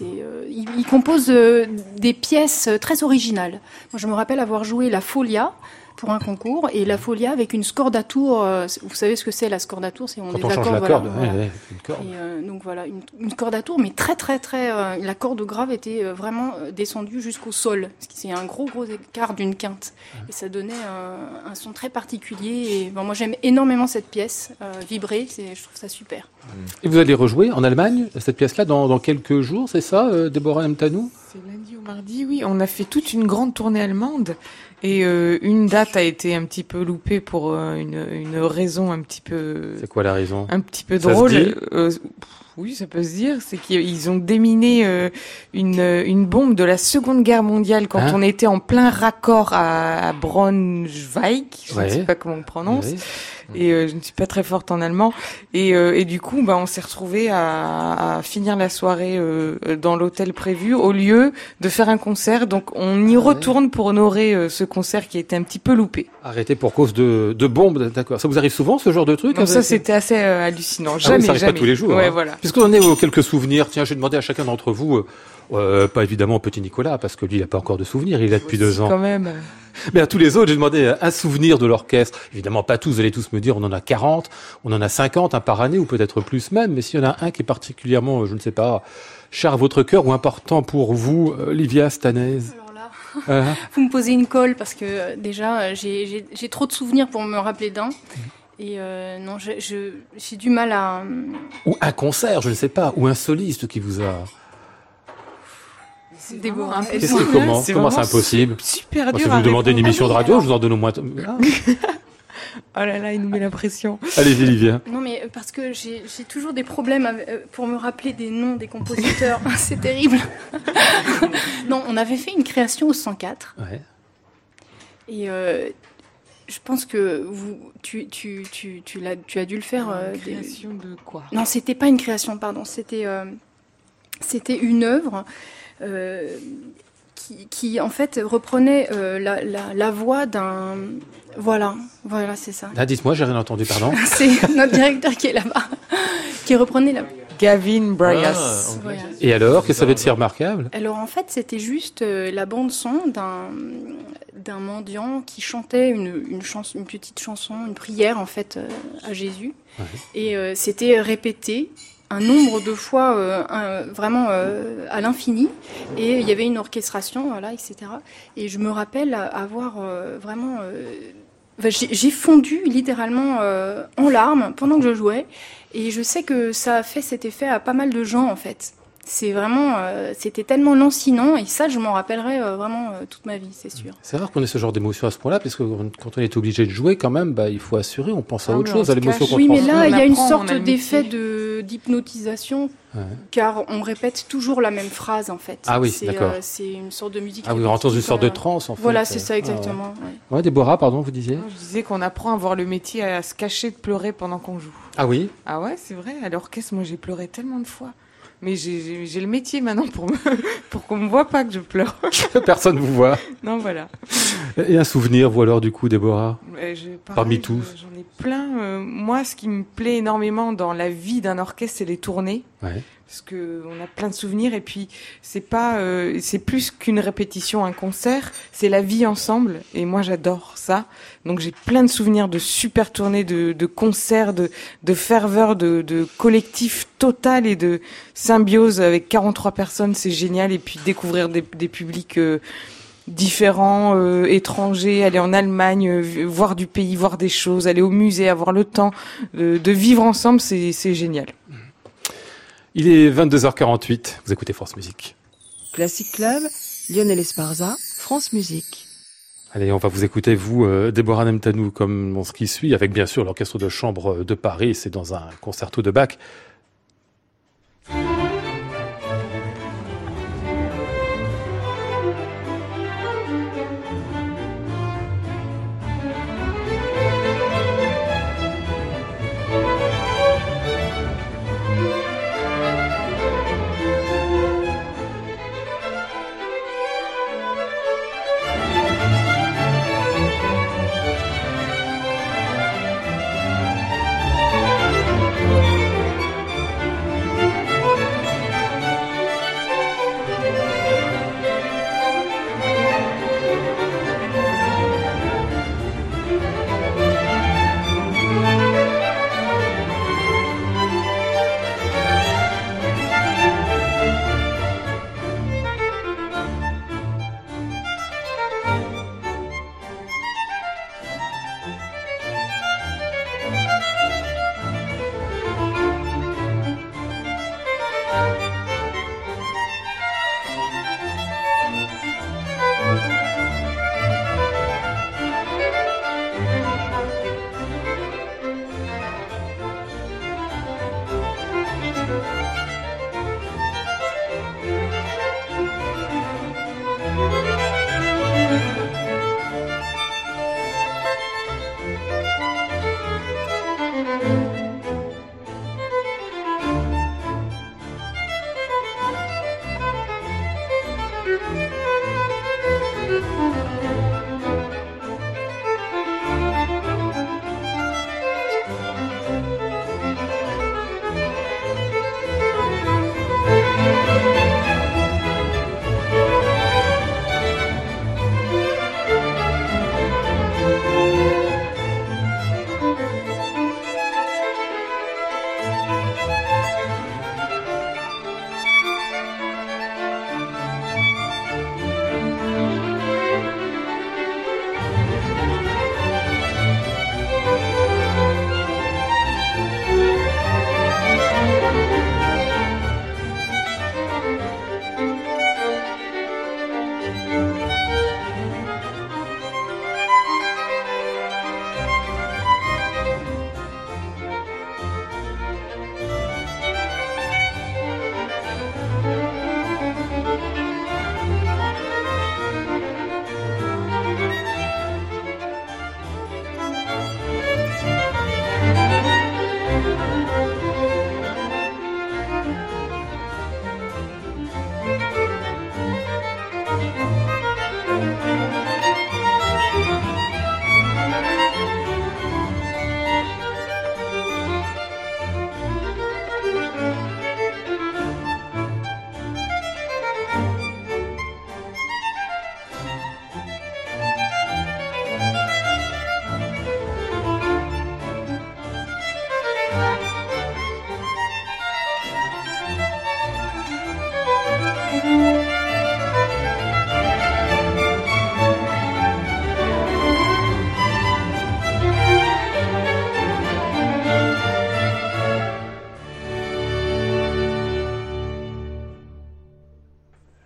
Euh, il, compose euh, des pièces euh, très originales. Je me rappelle avoir joué la Folia pour un concours et la Folia avec une scordature. euh, vous savez ce que c'est la scordature C'est on Quand on change accords, la voilà, corde, voilà. ouais, une corde. Et euh, donc voilà, une, une cordatour, mais très très très. euh, la corde grave était euh, vraiment descendue jusqu'au sol. Ce qui c'est un gros gros écart d'une quinte. Et ça donnait un, un son très particulier. Et bon, moi j'aime énormément cette pièce, euh, vibrer, je trouve ça super. Et vous allez rejouer en Allemagne cette pièce-là dans, dans quelques jours, c'est ça, euh, Déborah Mtanou C'est lundi ou mardi, oui. On a fait toute une grande tournée allemande. Et euh, une date a été un petit peu loupée pour euh, une, une raison un petit peu C'est quoi la raison? un petit peu Ça se drôle. dit? Euh, oui, ça peut se dire. C'est qu'ils ont déminé euh, une, une bombe de la Seconde Guerre mondiale quand Hein? on était en plein raccord à, à Braunschweig. Je Ouais. ne sais pas comment on prononce. Et euh, je ne suis pas très forte en allemand. Et, euh, et du coup, bah, on s'est retrouvé à, à finir la soirée euh, dans l'hôtel prévu au lieu de faire un concert. Donc, on y Ah retourne pour honorer euh, ce concert qui a été un petit peu loupé. Arrêté pour cause de, de bombes, d'accord. Ça vous arrive souvent ce genre de truc Donc ça, c'était assez euh, hallucinant. Ah oui, Jamais, ça arrive jamais. pas tous les jours. Ouais, hein. voilà. Puisque on est aux quelques souvenirs, tiens, je vais demander à chacun d'entre vous, euh, pas évidemment au petit Nicolas, parce que lui, il n'a pas encore de souvenirs, il est là depuis deux ans. Quand même. Mais à tous les autres, j'ai demandé euh, un souvenir de l'orchestre. Évidemment, pas tous, vous allez tous me dire, on en a 40, on en a 50, un par année, ou peut-être plus même, mais s'il y en a un qui est particulièrement, euh, je ne sais pas, cher à votre cœur ou important pour vous, euh, Livia Stanez. Alors là, Euh, vous me posez une colle parce que déjà, j'ai, trop de souvenirs pour me rappeler d'un. Et euh, non, j'ai du mal à. ou un concert, je ne sais pas, ou un soliste qui vous a... Qu'est-ce que, impossible. comment, C'est comment c'est impossible Super Moi, dur. Si vous demandez une émission de radio, je vous en donne au moins... Ah. Oh là là, il nous met la pression. Allez-y, Livia. Non, mais euh, parce que j'ai, j'ai toujours des problèmes avec- euh, pour me rappeler des noms des compositeurs. c'est terrible. non, on avait fait une création au 104. Ouais. Et euh, je pense que vous, tu, tu, tu, tu, l'as, tu as dû le faire. euh, des- Création de quoi? Non, c'était pas une création, pardon. C'était, euh, c'était une œuvre euh, qui, qui, en fait, reprenait euh, la, la, la voix d'un. Voilà, voilà, c'est ça. Ah, dites-moi, j'ai rien entendu, pardon. C'est notre directeur qui est là-bas, qui reprenait la. Gavin Bryas. Ah, Voilà. Et alors, qu'est-ce que ça avait de si remarquable? Alors en fait, c'était juste euh, la bande son d'un d'un mendiant qui chantait une, une, chanson, une petite chanson, une prière en fait euh, à Jésus. Ouais. Et euh, c'était répété un nombre de fois euh, vraiment euh, à l'infini. Et il y avait une orchestration, voilà, etc. Et je me rappelle avoir euh, vraiment... j'ai fondu littéralement en larmes pendant que je jouais. Et je sais que ça a fait cet effet à pas mal de gens en fait. C'est vraiment, euh, c'était tellement lancinant et ça, je m'en rappellerai euh, vraiment euh, toute ma vie, c'est sûr. C'est rare qu'on ait ce genre d'émotion à ce point-là, parce que quand on est obligé de jouer, quand même, bah, il faut assurer, on pense à Ah, autre chose, à l'émotion qu'on Oui, mais là, il y a une sorte d'effet de d'hypnotisation, Ouais. car on répète toujours la même phrase en fait. Ah oui, C'est, d'accord. euh, c'est une sorte de musique. Ah oui, on rentre dans une sorte de transe, en fait. Voilà, c'est ça Ah, exactement. ouais. ouais. Ouais, Déborah, pardon, vous disiez? Je disais qu'on apprend à voir le métier à se cacher de pleurer pendant qu'on joue. Ah oui? Ah ouais, c'est vrai. À l'orchestre, moi, j'ai pleuré tellement de fois. Mais j'ai- le métier maintenant pour me pour qu'on me voit pas que je pleure. Personne vous voit. non, voilà. Et un souvenir, vous alors, du coup, Déborah? Euh, je- pareil, Parmi tous. J'en ai plein. Euh, moi, ce qui me plaît énormément dans la vie d'un orchestre, c'est les tournées. Ouais. Parce que on a plein de souvenirs et puis c'est pas, euh, c'est plus qu'une répétition, un concert. C'est la vie ensemble et moi j'adore ça. Donc j'ai plein de souvenirs de super tournées, de, de concerts, de, de ferveur, de, de collectif total et de symbiose avec 43 personnes. C'est génial et puis découvrir des, des publics. euh, différents, euh, étrangers, aller en Allemagne, euh, voir du pays, voir des choses, aller au musée, avoir le temps euh, de vivre ensemble, c'est génial. Il est 22h48, vous écoutez France Musique. Classic Club, Lionel Esparza, France Musique. Allez, on va vous écouter, vous, euh, Déborah Nemtanou, comme on ce qui suit, avec bien sûr l'Orchestre de Chambre de Paris. C'est dans un concerto de Bach.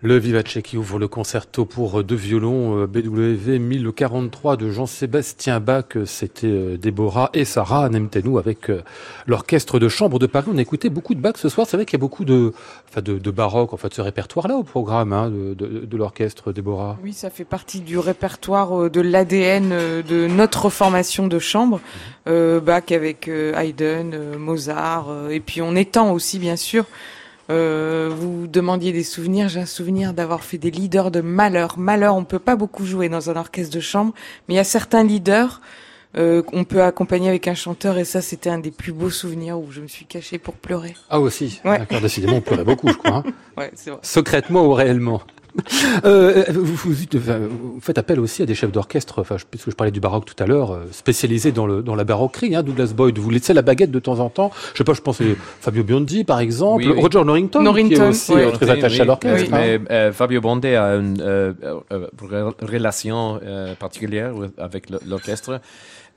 Le Vivace qui ouvre le concerto pour deux violons euh, BWV 1043 de Jean-Sébastien Bach. C'était euh, Déborah et Sarah Nemtenou avec euh, l'orchestre de chambre de Paris. On a écouté beaucoup de Bach ce soir. C'est vrai qu'il y a beaucoup de, enfin de, de baroque, en fait, ce répertoire-là au programme hein, de, de, de l'orchestre, Déborah. Oui, ça fait partie du répertoire de l'ADN de notre formation de chambre. Euh, Bach avec Haydn, Mozart, et puis on étend aussi, bien sûr, euh, vous demandiez des souvenirs. J'ai un souvenir d'avoir fait des leaders de Malheur. Malheur, on peut pas beaucoup jouer dans un orchestre de chambre, mais il y a certains leaders euh, qu'on peut accompagner avec un chanteur, et ça, c'était un des plus beaux souvenirs où je me suis cachée pour pleurer. Ah aussi. Ouais. D'accord, décidément, on pleurait beaucoup, je crois. Hein. Ouais, c'est vrai. Secrètement ou réellement? euh, vous, vous, vous, faites appel aussi à des chefs d'orchestre, enfin, puisque je parlais du baroque tout à l'heure, euh, spécialisés dans, le, dans la baroquerie. Hein, Douglas Boyd, vous laissez la baguette de temps en temps. Je sais pas, je pense à Fabio Biondi, par exemple, Oui, oui. Roger Norrington, Norrington, qui est aussi oui. euh, très attaché à l'orchestre. Oui, hein. mais euh, Fabio Bondé a une euh, euh, re- relation euh, particulière avec l'orchestre.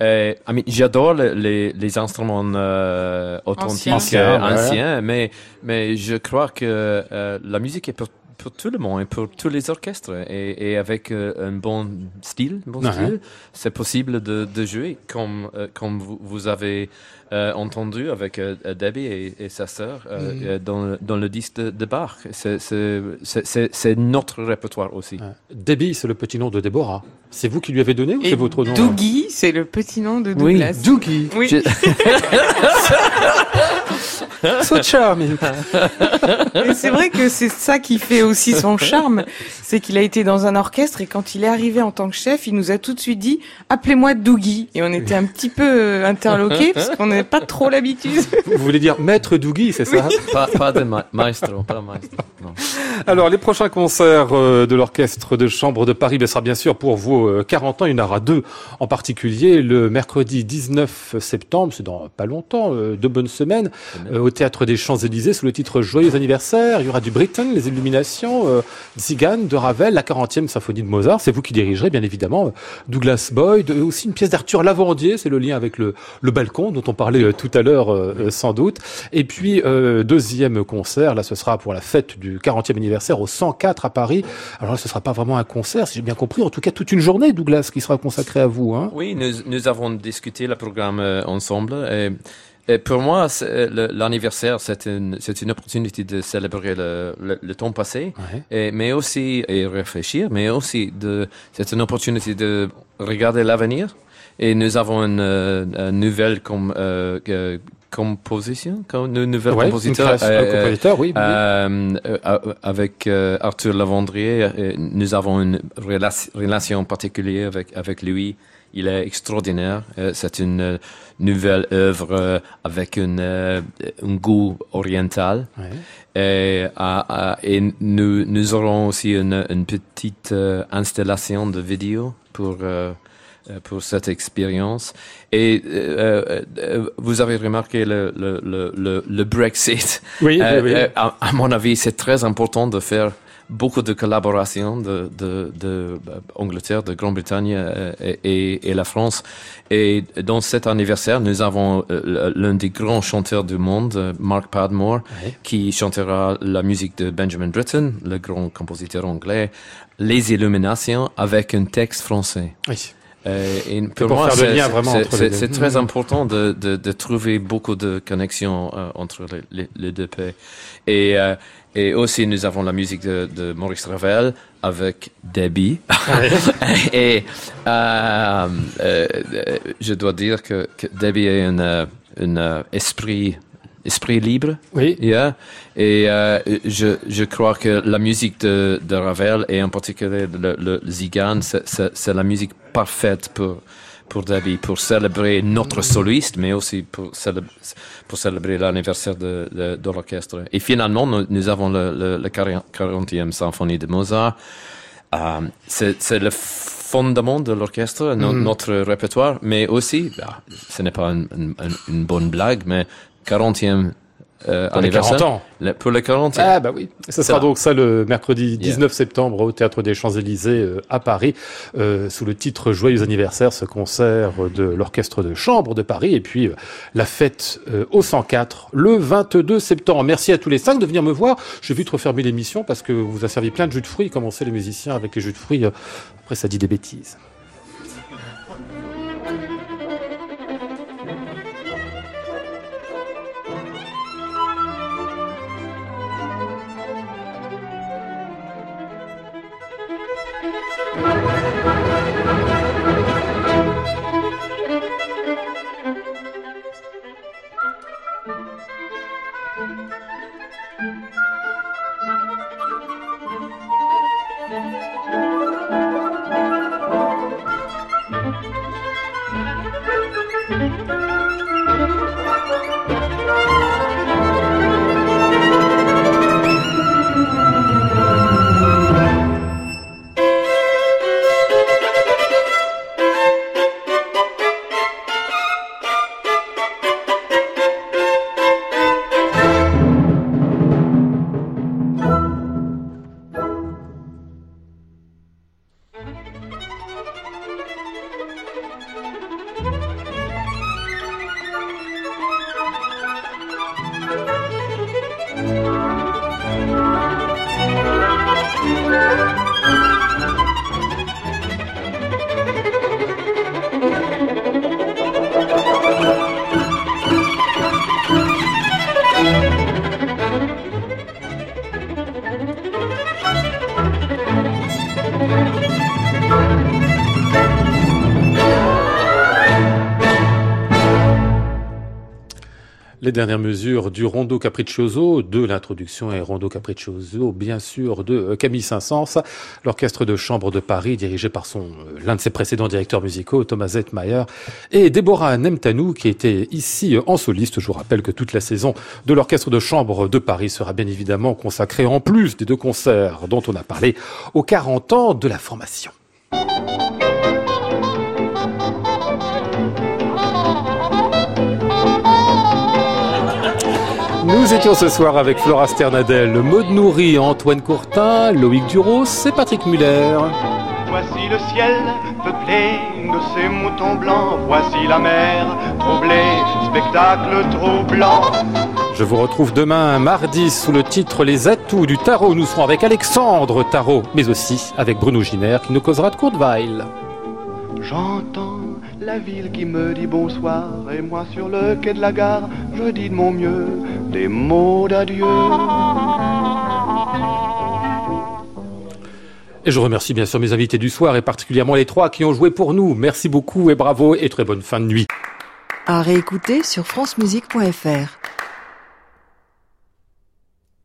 Euh, I mean, J'adore le- les, les instruments euh, authentiques Anciens. Anciens, ouais. anciens, mais, mais je crois que euh, la musique est pour tout le monde et pour tous les orchestres. Et, et avec euh, un bon style, bon Ouais. style, c'est possible de, de jouer comme, euh, comme vous, vous avez euh, entendu avec euh, Debbie et, et sa sœur euh, euh, dans, le- dans le disque de, de Bach. C'est- notre répertoire aussi. Debbie, c'est le petit nom de Déborah. C'est vous qui lui avez donné ou c'est votre nom Doogie, c'est le petit nom de Oui, Douglas. Doogie. Oui. Je- So charming. C'est vrai que c'est ça qui fait aussi son charme, c'est qu'il a été dans un orchestre et quand il est arrivé en tant que chef, il nous a tout de suite dit appelez-moi Doogie et on était un petit peu interloqués parce qu'on pas trop l'habitude. Vous voulez dire maître Doogie, c'est ça pas, pas de ma- maestro, pas maestro. non. Alors, les prochains concerts euh, de l'Orchestre de Chambre de Paris, ce sera bien sûr pour vos euh, 40 ans. Il y en aura deux en particulier. Le mercredi 19 septembre, c'est dans pas longtemps, euh, deux bonnes semaines, euh, au Théâtre des Champs-Élysées sous le titre Joyeux anniversaire. Il y aura du Britten, les Illuminations, euh, Zigane de Ravel, la 40e symphonie de Mozart. C'est vous qui dirigerez, bien évidemment, euh, Douglas Boyd. Euh, aussi une pièce d'Arthur Lavandier, c'est le lien avec le, le balcon dont on parlait euh, tout à l'heure, euh, euh, sans doute. Et puis, deuxième concert, là, ce sera pour la fête du 40e anniversaire au 104 à Paris. Alors là, ce sera pas vraiment un concert, si j'ai bien compris. En tout cas, toute une journée, Douglas, qui sera consacrée à vous. Hein. Oui, nous, nous avons discuté le programme ensemble. Et, et pour moi, l'anniversaire, c'est une, c'est une opportunité de célébrer le, le, le temps passé, Ouais. et, mais aussi et réfléchir, mais aussi c'est une opportunité de regarder l'avenir. Et nous avons une, une nouvelle com, euh, composition, une nouvelle Ouais, une compositeur. création- un compositeur, oui. oui. avec Arthur Lavandrier, nous avons une rela- relation particulière avec, avec lui. Il est extraordinaire. Euh, c'est une euh, nouvelle œuvre avec une, un goût oriental. Ouais. Et, et nous, nous aurons aussi une, une petite installation de vidéo pour, pour cette expérience. Et euh, euh, vous avez remarqué le, le, le, le, Brexit. Oui, Euh, oui, oui. euh, à, à mon avis, c'est très important de faire beaucoup de collaborations de, de, de euh, Angleterre, de Grande-Bretagne euh, et, et, et la France. Et dans cet anniversaire, nous avons euh, l'un des grands chanteurs du monde, euh, Mark Padmore, qui chantera la musique de Benjamin Britten, le grand compositeur anglais, Les Illuminations avec un texte français. Oui. Euh, et pour, pour moi, faire le c'est- lien c'est- vraiment c'est- entre les c'est deux. c'est très Mhm. important de, de, de trouver beaucoup de connexions euh, entre les, deux pays. Et, euh, et aussi, nous avons la musique de, de Maurice Ravel avec Debbie. et euh, je dois dire que, que Debbie est un esprit esprit libre. Oui. Yeah. Et euh, je, je crois que la musique de, de Ravel et en particulier le, le Zigane, c'est- la musique parfaite pour pour Debbie, pour célébrer notre soliste, mais aussi pour, célébrer, pour célébrer l'anniversaire de, de, de l'orchestre. Et finalement, nous, nous avons le, le, le 40e symphonie de Mozart. Euh, c'est le fondement de l'orchestre, no- Mhm. notre répertoire, mais aussi, bah, ce n'est pas une- une bonne blague, mais 40e euh, Pour les 40 anniversaire. ans. Pour le 40e. Ah bah oui, ce sera Ça. donc ça le mercredi 19 septembre au Théâtre des Champs-Élysées euh, à Paris, euh, sous le titre Joyeux anniversaire, ce concert de l'Orchestre de Chambre de Paris, et puis euh, la fête euh, au 104 le 22 septembre. Merci à tous les cinq de venir me voir. Je vais vite refermer l'émission parce que vous a servi plein de jus de fruits, comme on sait les musiciens avec les jus de fruits. euh, après ça dit des bêtises. Dernières mesures du Rondo Capriccioso, de l'introduction et Rondo Capriccioso, bien sûr, de euh, Camille Saint-Saëns, l'orchestre de chambre de Paris, dirigé par son euh, l'un de ses précédents directeurs musicaux, Thomas Zettmeyer, et Déborah Nemtanou, qui était ici euh, en soliste. Je vous rappelle que toute la saison de l'orchestre de chambre de Paris sera bien évidemment consacrée, en plus des deux concerts dont on a parlé, aux 40 ans de la formation. Nous étions ce soir avec Flora Sternadel, Maud Nourri, Antoine Courtin, Loïc Duros et Patrick Muller. Voici le ciel peuplé de ces moutons blancs. Voici la mer troublée, spectacle troublant. Je vous retrouve demain, mardi, sous le titre Les atouts du tarot. Nous serons avec Alexandre Tarot, mais aussi avec Bruno Giner qui nous causera de Courteweil. J'entends la ville qui me dit bonsoir et moi sur le quai de la gare, je dis de mon mieux des mots d'adieu. Et je remercie bien sûr mes invités du soir et particulièrement les trois qui ont joué pour nous. Merci beaucoup et bravo et très bonne fin de nuit. À réécouter sur francemusique.fr.